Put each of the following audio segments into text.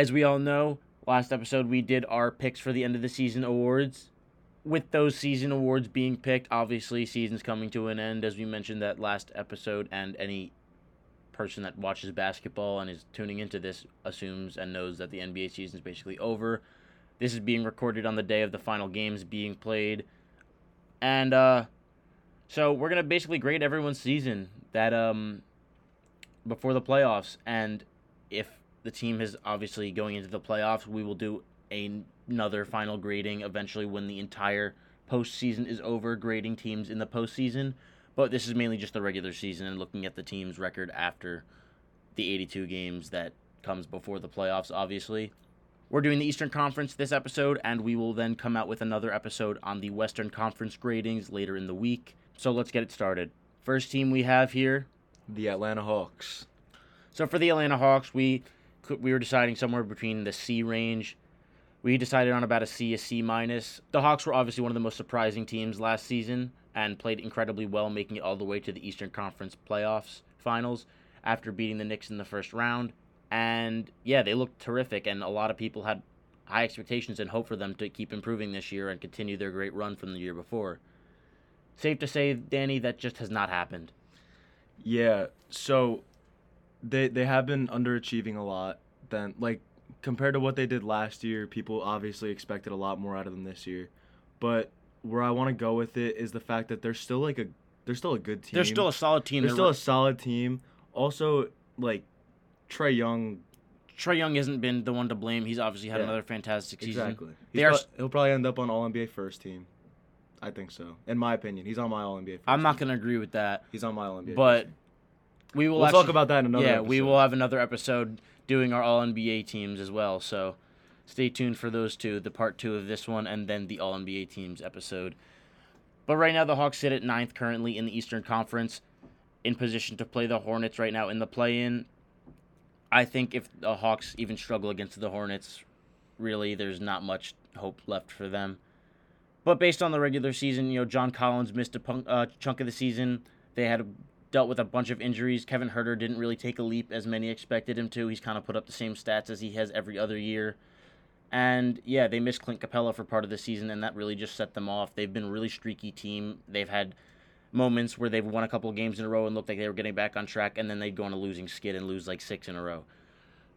As we all know, last episode we did our picks for the end of the season awards. With those season awards being picked, obviously season's coming to an end as we mentioned that last episode and any person that watches basketball and is tuning into this assumes and knows that the NBA season is basically over. This is being recorded on the day of the final games being played. And uh so we're going to basically grade everyone's season that um before the playoffs and if the team is obviously going into the playoffs, we will do a, another final grading eventually when the entire postseason is over, grading teams in the postseason. But this is mainly just the regular season and looking at the team's record after the 82 games that comes before the playoffs, obviously. We're doing the Eastern Conference this episode, and we will then come out with another episode on the Western Conference gradings later in the week. So let's get it started. First team we have here. The Atlanta Hawks. So for the Atlanta Hawks, we we were deciding somewhere between the C range. We decided on about a C, a C minus. The Hawks were obviously one of the most surprising teams last season and played incredibly well, making it all the way to the Eastern Conference playoffs finals after beating the Knicks in the first round. And yeah, they looked terrific, and a lot of people had high expectations and hope for them to keep improving this year and continue their great run from the year before. Safe to say, Danny, that just has not happened. Yeah, so they they have been underachieving a lot. Then like compared to what they did last year, people obviously expected a lot more out of them this year. But where I want to go with it is the fact that they're still like a they're still a good team. They're still a solid team. They're, They're still a solid team. Also, like Trae Young. Trae Young hasn't been the one to blame. He's obviously had Yeah. another fantastic season. Exactly. They He's are pro- he'll probably end up on All NBA first team. I think so. In my opinion, he's on my All NBA. First I'm not gonna agree with that, He's on my All NBA. but first team. We will we'll actually, talk about that in another. yeah, we will have another episode doing our All NBA teams as well. So stay tuned for those two, the part two of this one, and then the All NBA teams episode. But right now, the Hawks sit at ninth currently in the Eastern Conference, in position to play the Hornets right now in the play-in. I think if the Hawks even struggle against the Hornets, really, there's not much hope left for them. But based on the regular season, you know, John Collins missed a punk, uh, chunk of the season. They had dealt with a bunch of injuries. Kevin Huerter didn't really take a leap as many expected him to. He's kind of put up the same stats as he has every other year. And yeah, they missed Clint Capela for part of the season, and that really just set them off. They've been a really streaky team. They've had moments where they've won a couple games in a row and looked like they were getting back on track, and then they'd go on a losing skid and lose like six in a row.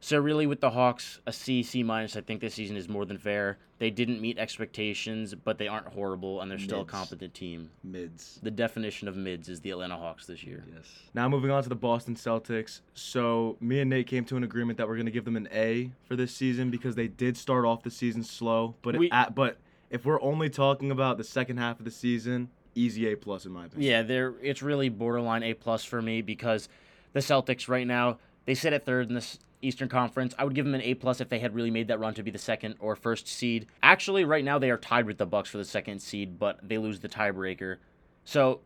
So really, with the Hawks, a C, C minus. I think this season is more than fair. They didn't meet expectations, but they aren't horrible, and they're still a competent team. mids. The definition of mids is the Atlanta Hawks this year. Yes. Now moving on to the Boston Celtics. So me and Nate came to an agreement that we're gonna give them an A for this season because they did start off the season slow. But We- at, but if we're only talking about the second half of the season, easy A plus in my opinion. Yeah, they're it's really borderline A plus for me because the Celtics right now they sit at third in this Eastern Conference. I would give them an A plus if they had really made that run to be the second or first seed. Actually, right now they are tied with the Bucks for the second seed, but they lose the tiebreaker. So,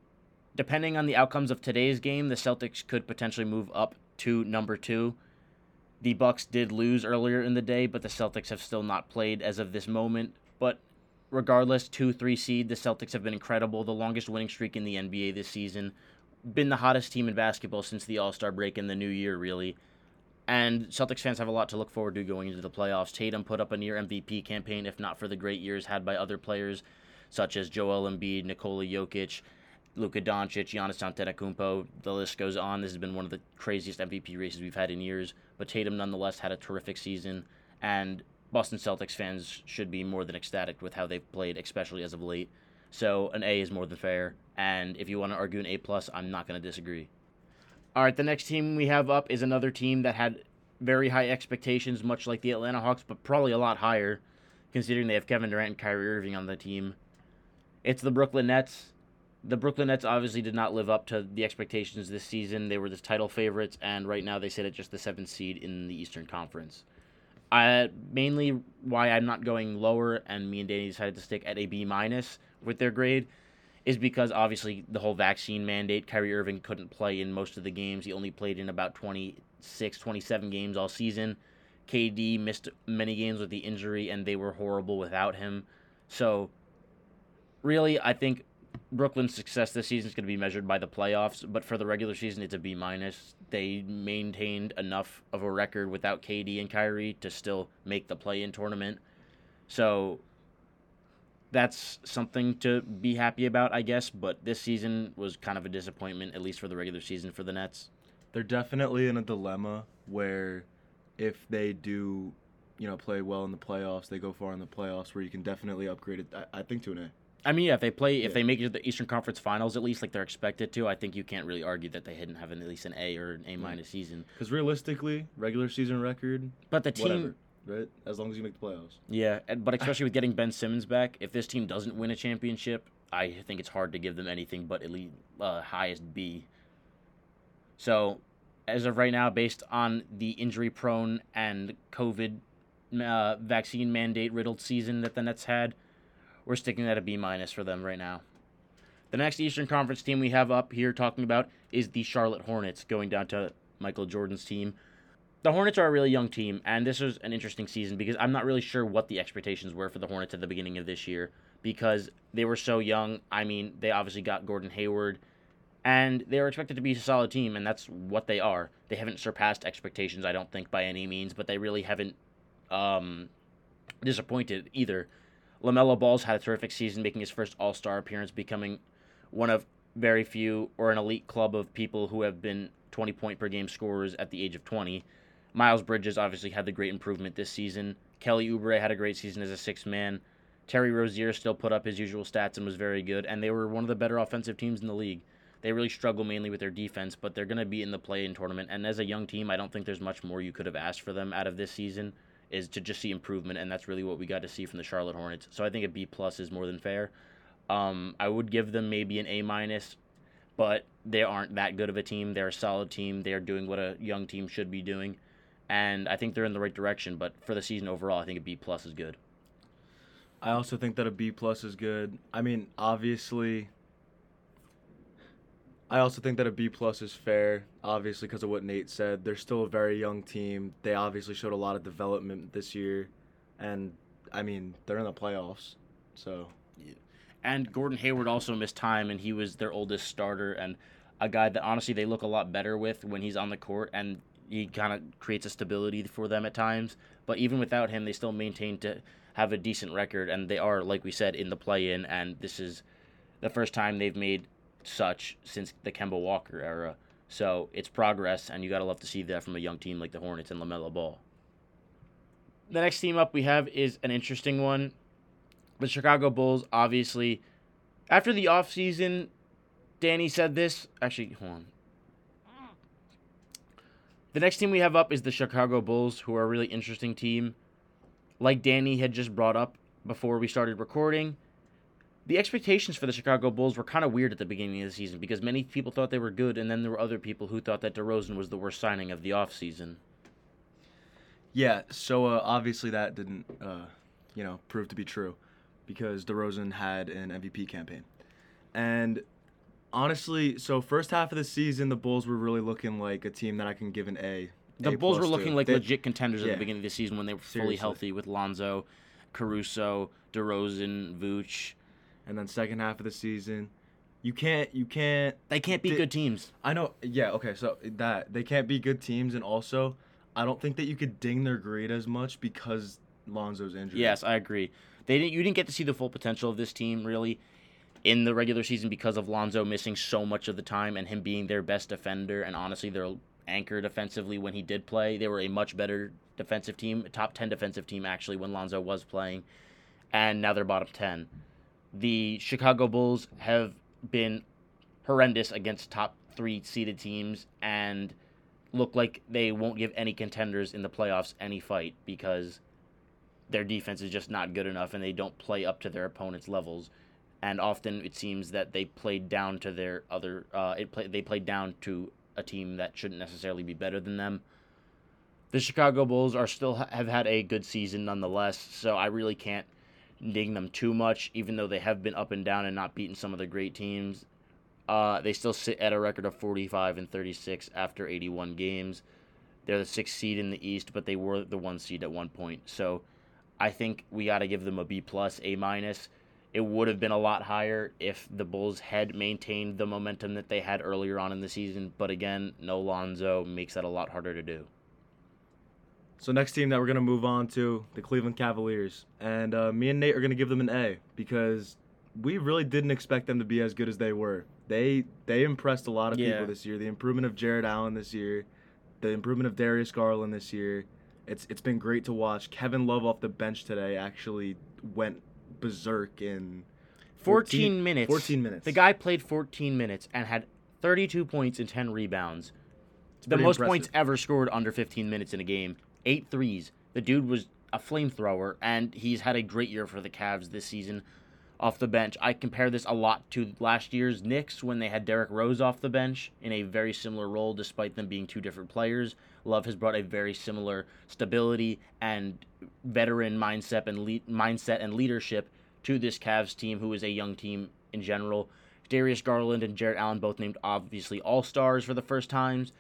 depending on the outcomes of today's game, the Celtics could potentially move up to number two. The Bucks did lose earlier in the day, but the Celtics have still not played as of this moment. But regardless, two, three seed, the Celtics have been incredible. The longest winning streak in the NBA this season. Been the hottest team in basketball since the All Star break in the new year, really. And Celtics fans have a lot to look forward to going into the playoffs. Tatum put up a near MVP campaign, if not for the great years had by other players, such as Joel Embiid, Nikola Jokic, Luka Doncic, Giannis Antetokounmpo. The list goes on. This has been one of the craziest MVP races we've had in years. But Tatum, nonetheless, had a terrific season, and Boston Celtics fans should be more than ecstatic with how they've played, especially as of late. So an A is more than fair, and if you want to argue an A plus, I'm not going to disagree. All right, the next team we have up is another team that had very high expectations, much like the Atlanta Hawks, but probably a lot higher, considering they have Kevin Durant and Kyrie Irving on the team. It's the Brooklyn Nets. The Brooklyn Nets obviously did not live up to the expectations this season. They were the title favorites, and right now they sit at just the seventh seed in the Eastern Conference. I mainly why I'm not going lower, and me and Danny decided to stick at a B minus with their grade, is because obviously the whole vaccine mandate. Kyrie Irving couldn't play in most of the games. He only played in about 26, 27 games all season. KD missed many games with the injury, and they were horrible without him. So, really, I think Brooklyn's success this season is going to be measured by the playoffs, but for the regular season, it's a B minus. They maintained enough of a record without KD and Kyrie to still make the play-in tournament. So that's something to be happy about, I guess. But this season was kind of a disappointment, at least for the regular season for the Nets. They're definitely in a dilemma where if they do, you know, play well in the playoffs, they go far in the playoffs, where you can definitely upgrade it. I, I think to an A. I mean, yeah, if they play, if Yeah. they make it to the Eastern Conference Finals at least, like they're expected to, I think you can't really argue that they didn't have an, at least an A or an A mm-hmm. minus season. Because realistically, regular season record, But the team, whatever, right? As long as you make the playoffs. yeah, and- but especially with getting Ben Simmons back, if this team doesn't win a championship, I think it's hard to give them anything but elite, uh, highest B. So, as of right now, based on the injury-prone and COVID uh, vaccine mandate riddled season that the Nets had, we're sticking at a B minus for them right now. The next Eastern Conference team we have up here talking about is the Charlotte Hornets, going down to Michael Jordan's team. The Hornets are a really young team, and this was an interesting season because I'm not really sure what the expectations were for the Hornets at the beginning of this year because they were so young. I mean, they obviously got Gordon Hayward, and they were expected to be a solid team, and that's what they are. They haven't surpassed expectations, I don't think, by any means, but they really haven't um, disappointed either. LaMelo Ball's had a terrific season, making his first All Star appearance, becoming one of very few or an elite club of people who have been 20 point per game scorers at the age of 20. Miles Bridges obviously had the great improvement this season. Kelly Oubre had a great season as a six man. Terry Rozier still put up his usual stats and was very good, and they were one of the better offensive teams in the league. They really struggle mainly with their defense, but they're going to be in the play in tournament. And as a young team, I don't think there's much more you could have asked for them out of this season is to just see improvement, and that's really what we got to see from the Charlotte Hornets. So I think a B plus is more than fair. Um, I would give them maybe an A minus, but they aren't that good of a team. They're a solid team. They are doing what a young team should be doing, and I think they're in the right direction. But for the season overall, I think a B plus is good. I also think that a B plus is good. I mean, obviously, I also think that a B plus is fair. Obviously, because of what Nate said, they're still a very young team. They obviously showed a lot of development this year, and I mean, they're in the playoffs, so And Gordon Hayward also missed time, and he was their oldest starter and a guy that honestly they look a lot better with when he's on the court, and he kind of creates a stability for them at times. But even without him, they still maintain to have a decent record, and they are, like we said, in the play-in. And this is the first time they've made such since the Kemba Walker era. So it's progress, and you gotta love to see that from a young team like the Hornets and Lamelo Ball. The next team up we have is an interesting one the Chicago Bulls, obviously, after the offseason, Danny said this. Actually, hold on. The next team we have up is the Chicago Bulls, who are a really interesting team. Like Danny had just brought up before we started recording, the expectations for the Chicago Bulls were kind of weird at the beginning of the season because many people thought they were good, and then there were other people who thought that DeRozan was the worst signing of the offseason. yeah. So uh, obviously that didn't, uh, you know, prove to be true, because DeRozan had an MVP campaign, and honestly, so first half of the season, the Bulls were really looking like a team that I can give an A. The A Bulls were plus to. looking like They- legit contenders at the beginning of the season when they were fully Seriously. healthy with Lonzo, Caruso, DeRozan, Vooch. and then second half of the season, you can't, you can't They can't beat Di- good teams. I know. Yeah. Okay. So that they can't be good teams, and also, I don't think that you could ding their grade as much because Lonzo's injury. Yes, I agree. They didn't. You didn't get to see the full potential of this team really in the regular season because of Lonzo missing so much of the time and him being their best defender and honestly their anchor defensively when he did play. They were a much better defensive team, top ten defensive team actually when Lonzo was playing, and now they're bottom ten. The Chicago Bulls have been horrendous against top three seeded teams and look like they won't give any contenders in the playoffs any fight because their defense is just not good enough and they don't play up to their opponent's levels. And often it seems that they played down to their other. Uh, it play, they played down to a team that shouldn't necessarily be better than them. The Chicago Bulls are still have had a good season nonetheless, so I really can't ding them too much, even though they have been up and down and not beaten some of the great teams. Uh, they still sit at a record of 45 and 36 after 81 games. They're the sixth seed in the East, but they were the one seed at one point. So I think we got to give them a B plus, A minus. It would have been a lot higher if the Bulls had maintained the momentum that they had earlier on in the season. But again, no Lonzo makes that a lot harder to do. So next team that we're gonna move on to the Cleveland Cavaliers, and uh, me and Nate are gonna give them an A because we really didn't expect them to be as good as they were. They they impressed a lot of Yeah. people this year. The improvement of Jarrett Allen this year, the improvement of Darius Garland this year. It's it's been great to watch. Kevin Love off the bench today actually went berserk in 14 minutes. 14 minutes. The guy played 14 minutes and had 32 points and 10 rebounds. the most impressive. points ever scored under 15 minutes in a game. Eight threes. The dude was a flamethrower, and he's had a great year for the Cavs this season off the bench. I compare this a lot to last year's Knicks when they had Derrick Rose off the bench in a very similar role, despite them being two different players. Love has brought a very similar stability and veteran mindset and le- mindset and leadership to this Cavs team, who is a young team in general. Darius Garland and Jarrett Allen both named obviously all stars for the first times,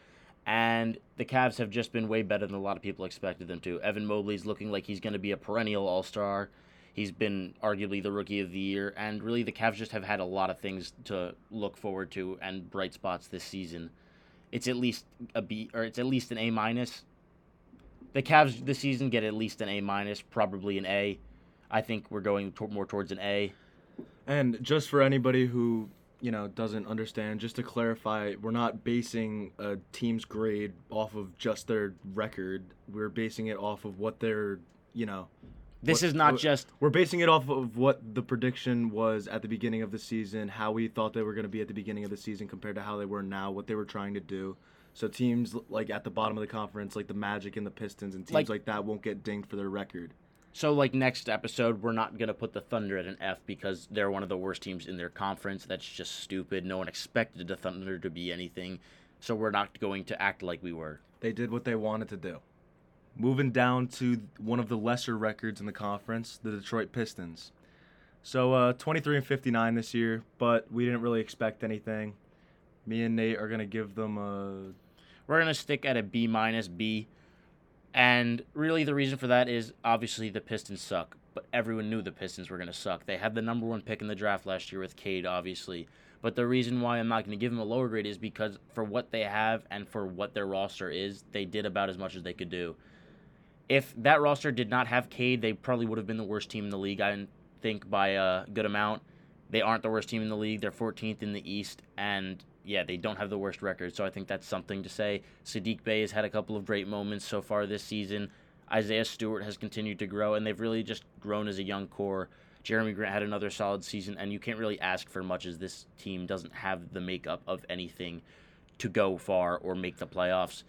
and the Cavs have just been way better than a lot of people expected them to. Evan Mobley's looking like he's going to be a perennial all star. He's been arguably the rookie of the year, and really the Cavs just have had a lot of things to look forward to and bright spots this season. It's at least a B or it's at least an A minus. The Cavs this season get at least an A minus, probably an A. I think we're going to- more towards an A. And just for anybody who, you know, doesn't understand, just to clarify, we're not basing a team's grade off of just their record. We're basing it off of what their, you know, This What- is not just we're basing it off of what the prediction was at the beginning of the season, how we thought they were going to be at the beginning of the season compared to how they were now, what they were trying to do. So teams like at the bottom of the conference, like the Magic and the Pistons and teams Like- like, that won't get dinged for their record. So, like next episode, we're not gonna put the Thunder at an F because they're one of the worst teams in their conference. That's just stupid. No one expected the Thunder to be anything, so we're not going to act like we were. They did what they wanted to do. Moving down to one of the lesser records in the conference, the Detroit Pistons. So uh, 23 and 59 this year, but we didn't really expect anything. Me and Nate are gonna give them a We're gonna stick at a B minus B, and really the reason for that is obviously the Pistons suck. But everyone knew the Pistons were gonna suck. They had the number one pick in the draft last year with Cade, obviously. But the reason why I'm not going to give them a lower grade is because for what they have and for what their roster is, they did about as much as they could do. If that roster did not have Cade, they probably would have been the worst team in the league. I think by a good amount. They aren't the worst team in the league. They're 14th in the East, and yeah, they don't have the worst record. So I think that's something to say. Sadiq Bey has had a couple of great moments so far this season. Isaiah Stewart has continued to grow, and they've really just grown as a young core. Jerami Grant had another solid season, and you can't really ask for much as this team doesn't have the makeup of anything to go far or make the playoffs.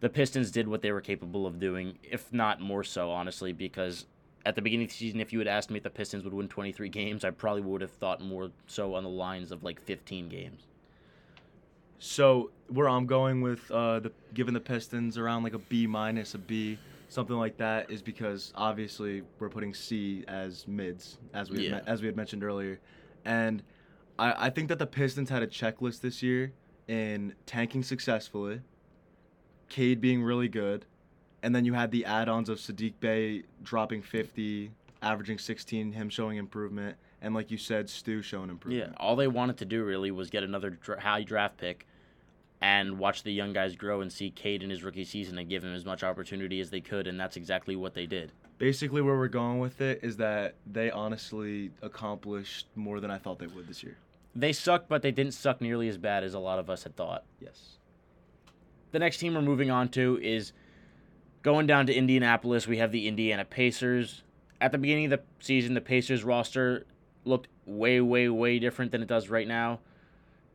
The Pistons did what they were capable of doing, if not more so, honestly, because at the beginning of the season, if you had asked me if the Pistons would win 23 games, I probably would have thought more so on the lines of like 15 games. So where I'm going with uh, the giving the Pistons around like a B minus, a B, something like that, is because obviously we're putting C as mids, as we Yeah. had, as we had mentioned earlier, and I, I think that the Pistons had a checklist this year in tanking successfully, Cade being really good, and then you had the add-ons of Sadiq Bey dropping 50, averaging 16, him showing improvement, and like you said, Stu showing improvement. Yeah, all they wanted to do really was get another dra- high draft pick and watch the young guys grow and see Cade in his rookie season and give him as much opportunity as they could, and that's exactly what they did. Basically, where we're going with it is that they honestly accomplished more than I thought they would this year. They sucked, but they didn't suck nearly as bad as a lot of us had thought. Yes. The next team we're moving on to is going down to Indianapolis. We have the Indiana Pacers. At the beginning of the season, the Pacers roster looked way, way, way different than it does right now.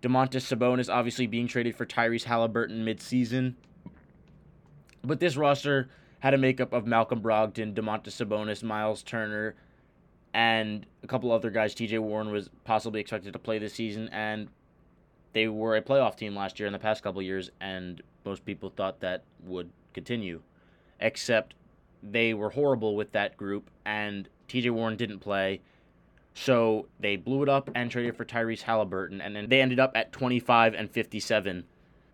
Domantas Sabonis obviously being traded for Tyrese Halliburton midseason. But this roster had a makeup of Malcolm Brogdon, Domantas Sabonis, Miles Turner, and a couple other guys. TJ Warren was possibly expected to play this season, and they were a playoff team last year in the past couple years, and most people thought that would continue. Except they were horrible with that group, and TJ Warren didn't play. So they blew it up and traded for Tyrese Halliburton, and then they ended up at 25 and 57.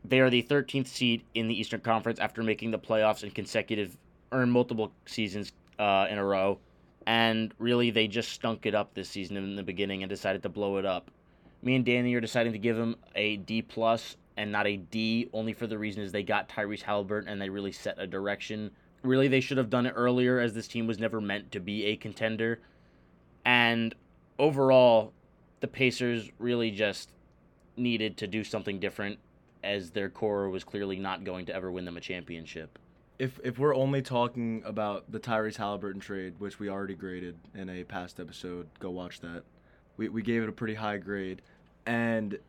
They are the 13th seed in the Eastern Conference after making the playoffs in consecutive, or multiple seasons uh, in a row, And really, they just stunk it up this season in the beginning and decided to blow it up. Me and Danny are deciding to give them a D plus and not a D, only for the reason is they got Tyrese Halliburton and they really set a direction. Really, they should have done it earlier, as this team was never meant to be a contender. And overall, the Pacers really just needed to do something different, as their core was clearly not going to ever win them a championship. If if we're only talking about the Tyrese Halliburton trade, which we already graded in a past episode, go watch that. We we gave it a pretty high grade, and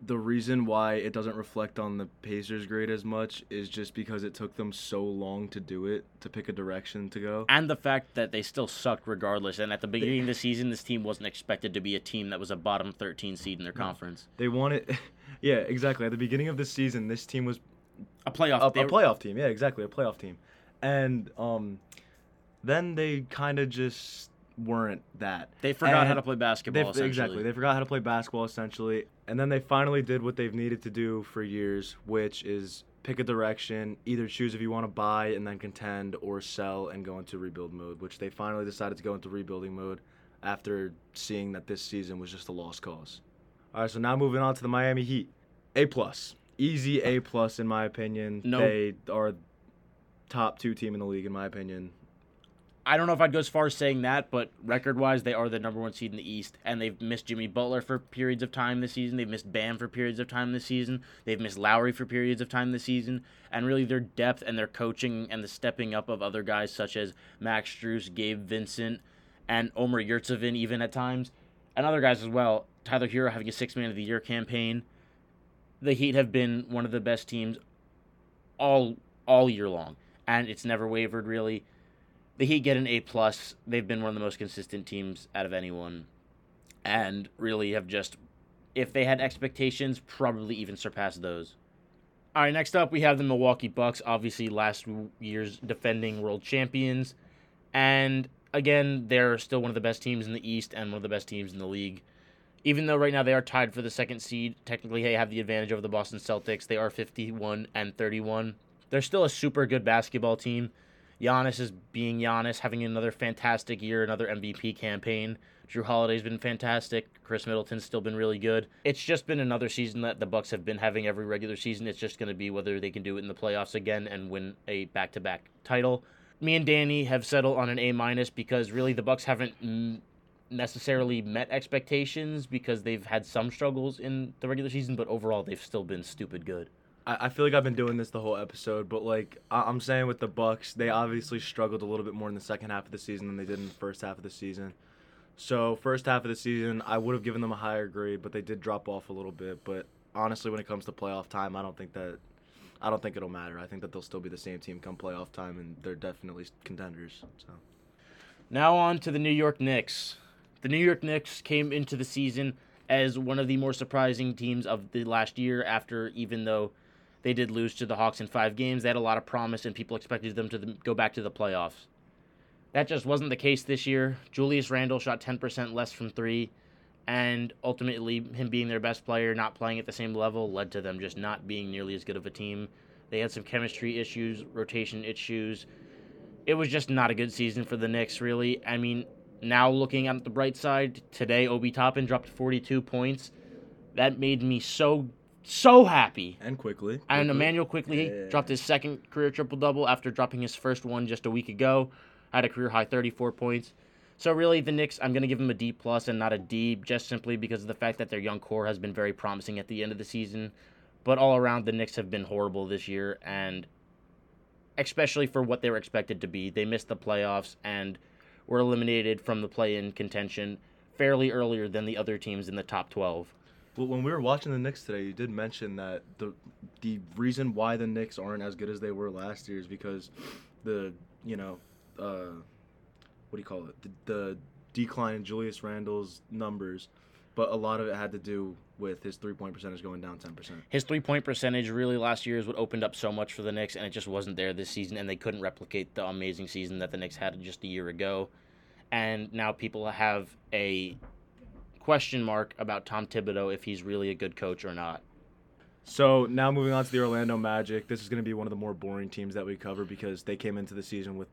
the reason why it doesn't reflect on the Pacers grade as much is just because it took them so long to do it, to pick a direction to go. And the fact that they still sucked regardless. And at the beginning of the season, this team wasn't expected to be a team that was a bottom 13 seed in their conference. They wanted, yeah, exactly. At the beginning of the season, this team was A playoff. a, a playoff team. Yeah, exactly, a playoff team. And um, then they kind of just weren't that. They forgot how to play They, basketball. essentially. exactly. They forgot how to play basketball essentially, and then they finally did what they've needed to do for years, which is pick a direction, either choose if you want to buy and then contend, or sell and go into rebuild mode. Which they finally decided to go into rebuilding mode after seeing that this season was just a lost cause. All right, so now moving on to the Miami Heat, A plus, easy A plus in my opinion. No. They are top two team in the league in my opinion. I don't know if I'd go as far as saying that, but record wise, they are the number one seed in the East, and they've missed Jimmy Butler for periods of time this season. They've missed Bam for periods of time this season. They've missed Lowry for periods of time this season, and really their depth and their coaching and the stepping up of other guys such as Max Strus, Gabe Vincent, and Omer Yurtseven even at times, and other guys as well. Tyler Herro having a Six Man of the Year campaign. The Heat have been one of the best teams all all year long, and it's never wavered really the Heat get an A plus. They've been one of the most consistent teams out of anyone, and really have just, if they had expectations, probably even surpassed those. All right, next up we have the Milwaukee Bucks, obviously last year's defending world champions, and again they're still one of the best teams in the East and one of the best teams in the league. Even though right now they are tied for the second seed, technically they have the advantage over the Boston Celtics. They are 51 and 31. They're still a super good basketball team. Giannis is being Giannis, having another fantastic year, another MVP campaign. Jrue Holiday's been fantastic. Khris Middleton's still been really good. It's just been another season that the Bucks have been having every regular season. It's just going to be whether they can do it in the playoffs again and win a back-to-back title. Me and Danny have settled on an A minus because really the Bucks haven't necessarily met expectations because they've had some struggles in the regular season, but overall they've still been stupid good. I, I feel like I've been doing this the whole episode, but like I, I'm saying with the Bucks, they obviously struggled a little bit more in the second half of the season than they did in the first half of the season. So first half of the season, I would have given them a higher grade, but they did drop off a little bit. But honestly, when it comes to playoff time, I don't think that I don't think it'll matter. I think that they'll still be the same team come playoff time, and they're definitely contenders. So Now on to the New York Knicks. The New York Knicks came into the season as one of the more surprising teams of the last year after even though they did lose to the Hawks in 5 games, they had a lot of promise and people expected them to the, go back to the playoffs. That just wasn't the case this year. Julius Randle shot 10% less from 3 and ultimately him being their best player not playing at the same level led to them just not being nearly as good of a team. They had some chemistry issues, rotation issues, it was just not a good season for the Knicks, really. I mean, now looking at the bright side, today Obi Toppin dropped 42 points. That made me so, so happy. and Quickley, And. Immanuel Quickley Yeah. dropped his second career triple double after dropping his first one just a week ago. Had a career high 34 points. So really, the Knicks, I'm gonna give them a D plus and not a D, just simply because of the fact that their young core has been very promising at the end of the season. But all around, the Knicks have been horrible this year, and especially for what they were expected to be, they missed the playoffs and were eliminated from the play-in contention fairly earlier than the other teams in the top 12. Well, when we were watching the Knicks today, you did mention that the the reason why the Knicks aren't as good as they were last year is because the you know uh, what do you call it the, the decline in Julius Randle's numbers, but a lot of it had to do with his three point percentage going down ten percent. His three point percentage really last year is what opened up so much for the Knicks, and it just wasn't there this season, and they couldn't replicate the amazing season that the Knicks had just a year ago. And now people have a question mark about Tom Thibodeau if he's really a good coach or not. So now moving on to the Orlando Magic, this is going to be one of the more boring teams that we cover because they came into the season with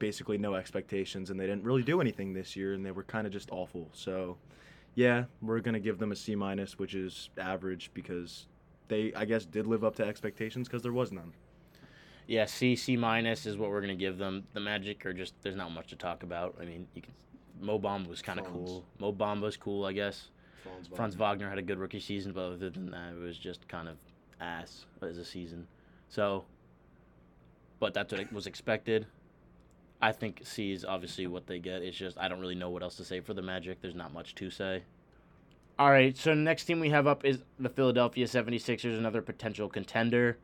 basically no expectations, and they didn't really do anything this year, and they were kind of just awful. So, yeah, we're gonna give them a C minus, which is average because they, I guess, did live up to expectations because there was none. Yeah, C C minus is what we're gonna give them. The Magic are just there's not much to talk about. I mean, you can Mo Bamba was kind of cool. Mo Bamba's cool, I guess. Franz Franz Wagner had a good rookie season, but other than that, it was just kind of ass as a season. So, but that's what it was expected. I think C is obviously what they get. It's just I don't really know what else to say for the Magic. There's not much to say. All right, so next team we have up is the Philadelphia 76ers, another potential contender.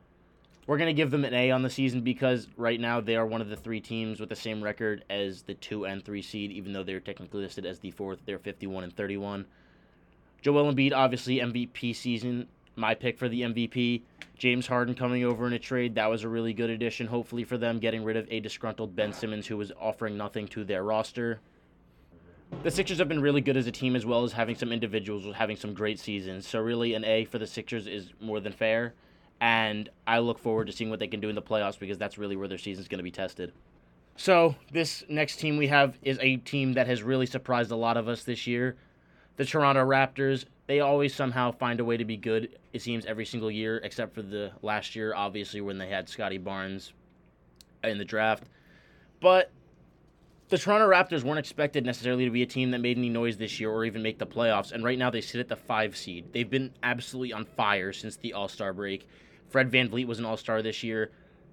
We're going to give them an A on the season because right now they are one of the three teams with the same record as the 2 and 3 seed, even though they're technically listed as the fourth. They're 51 and 31. Joel Embiid, obviously MVP season. My pick for the MVP. James Harden coming over in a trade. That was a really good addition, hopefully, for them, getting rid of a disgruntled Ben Simmons who was offering nothing to their roster. The Sixers have been really good as a team, as well as having some individuals having some great seasons. So, really, an A for the Sixers is more than fair. And I look forward to seeing what they can do in the playoffs because that's really where their season's going to be tested. So, this next team we have is a team that has really surprised a lot of us this year the Toronto Raptors, they always somehow find a way to be good, it seems, every single year, except for the last year, obviously, when they had Scottie Barnes in the draft. But the Toronto Raptors weren't expected necessarily to be a team that made any noise this year or even make the playoffs, and right now they sit at the five seed. They've been absolutely on fire since the All Star break. Fred VanVleet was an All Star this year.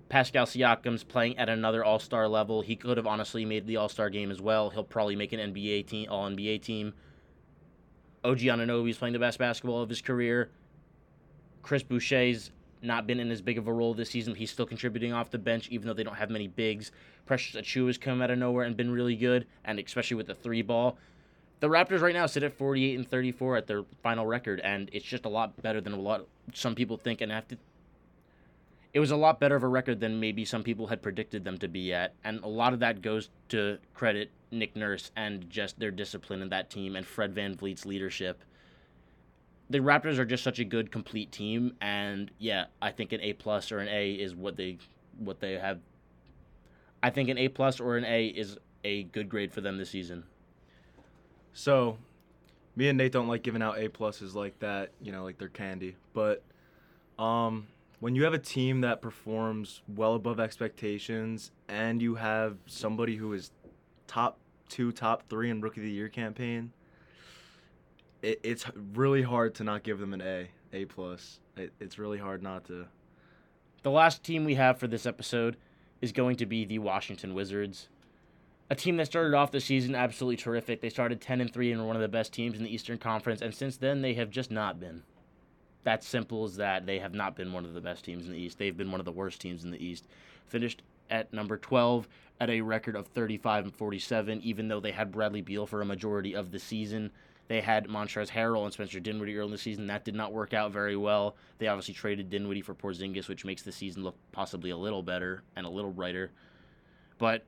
Pascal Siakam's playing at another All Star level. He could have honestly made the All Star game as well. He'll probably make an NBA team, All NBA team. OG Anunoby's playing the best basketball of his career. Chris Boucher's not been in as big of a role this season. He's still contributing off the bench, even though they don't have many bigs. Precious Achiuwa has come out of nowhere and been really good, and especially with the three ball. The Raptors right now sit at 48 and 34 at their final record, and it's just a lot better than a lot some people think. And have to, it was a lot better of a record than maybe some people had predicted them to be at, and a lot of that goes to credit Nick Nurse and just their discipline in that team and Fred VanVleet's leadership. The Raptors are just such a good complete team, and yeah, I think an A plus or an A is what they what they have. I think an A plus or an A is a good grade for them this season. So, me and Nate don't like giving out A pluses like that, you know, like they're candy. But um, when you have a team that performs well above expectations and you have somebody who is top two, top three in Rookie of the Year campaign, it, it's really hard to not give them an A, A plus. It, it's really hard not to. The last team we have for this episode is going to be the Washington Wizards. A team that started off the season absolutely terrific. They started 10 and 3 and were one of the best teams in the Eastern Conference, and since then they have just not been. That's simple as that. They have not been one of the best teams in the East. They've been one of the worst teams in the East. Finished at number 12 at a record of 35 and 47, even though they had Bradley Beal for a majority of the season. They had Montrezl Harrell and Spencer Dinwiddie early in the season. That did not work out very well. They obviously traded Dinwiddie for Porzingis, which makes the season look possibly a little better and a little brighter. But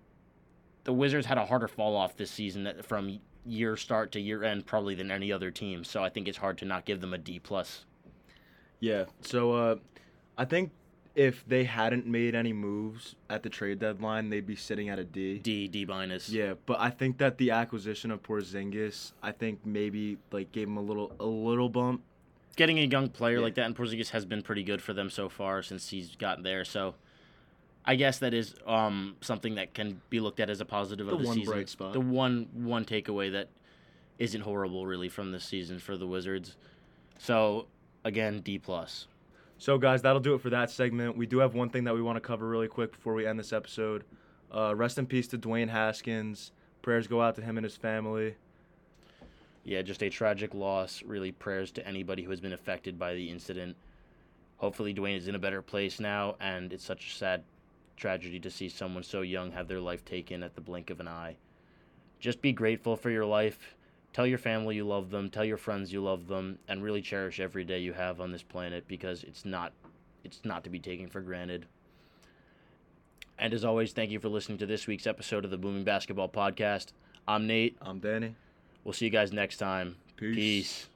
the Wizards had a harder fall off this season from year start to year end probably than any other team. So I think it's hard to not give them a D plus. Yeah. So uh, I think if they hadn't made any moves at the trade deadline, they'd be sitting at a D. D D minus. Yeah, but I think that the acquisition of Porzingis, I think maybe like gave him a little a little bump. Getting a young player Yeah. like that, and Porzingis has been pretty good for them so far since he's gotten there. So, I guess that is um, something that can be looked at as a positive The of the one season. bright spot. The one one takeaway that isn't horrible really from this season for the Wizards. So again, D plus. So guys, that'll do it for that segment. We do have one thing that we want to cover really quick before we end this episode. Uh, rest in peace to Dwayne Haskins. Prayers go out to him and his family. Yeah, just a tragic loss. Really, prayers to anybody who has been affected by the incident. Hopefully, Dwayne is in a better place now, and it's such a sad tragedy to see someone so young have their life taken at the blink of an eye. Just be grateful for your life. Tell your family you love them. Tell your friends you love them, and really cherish every day you have on this planet because it's not, it's not to be taken for granted. And as always, thank you for listening to this week's episode of the Booming Basketball Podcast. I'm Nate. I'm Danny. We'll see you guys next time. Peace. Peace.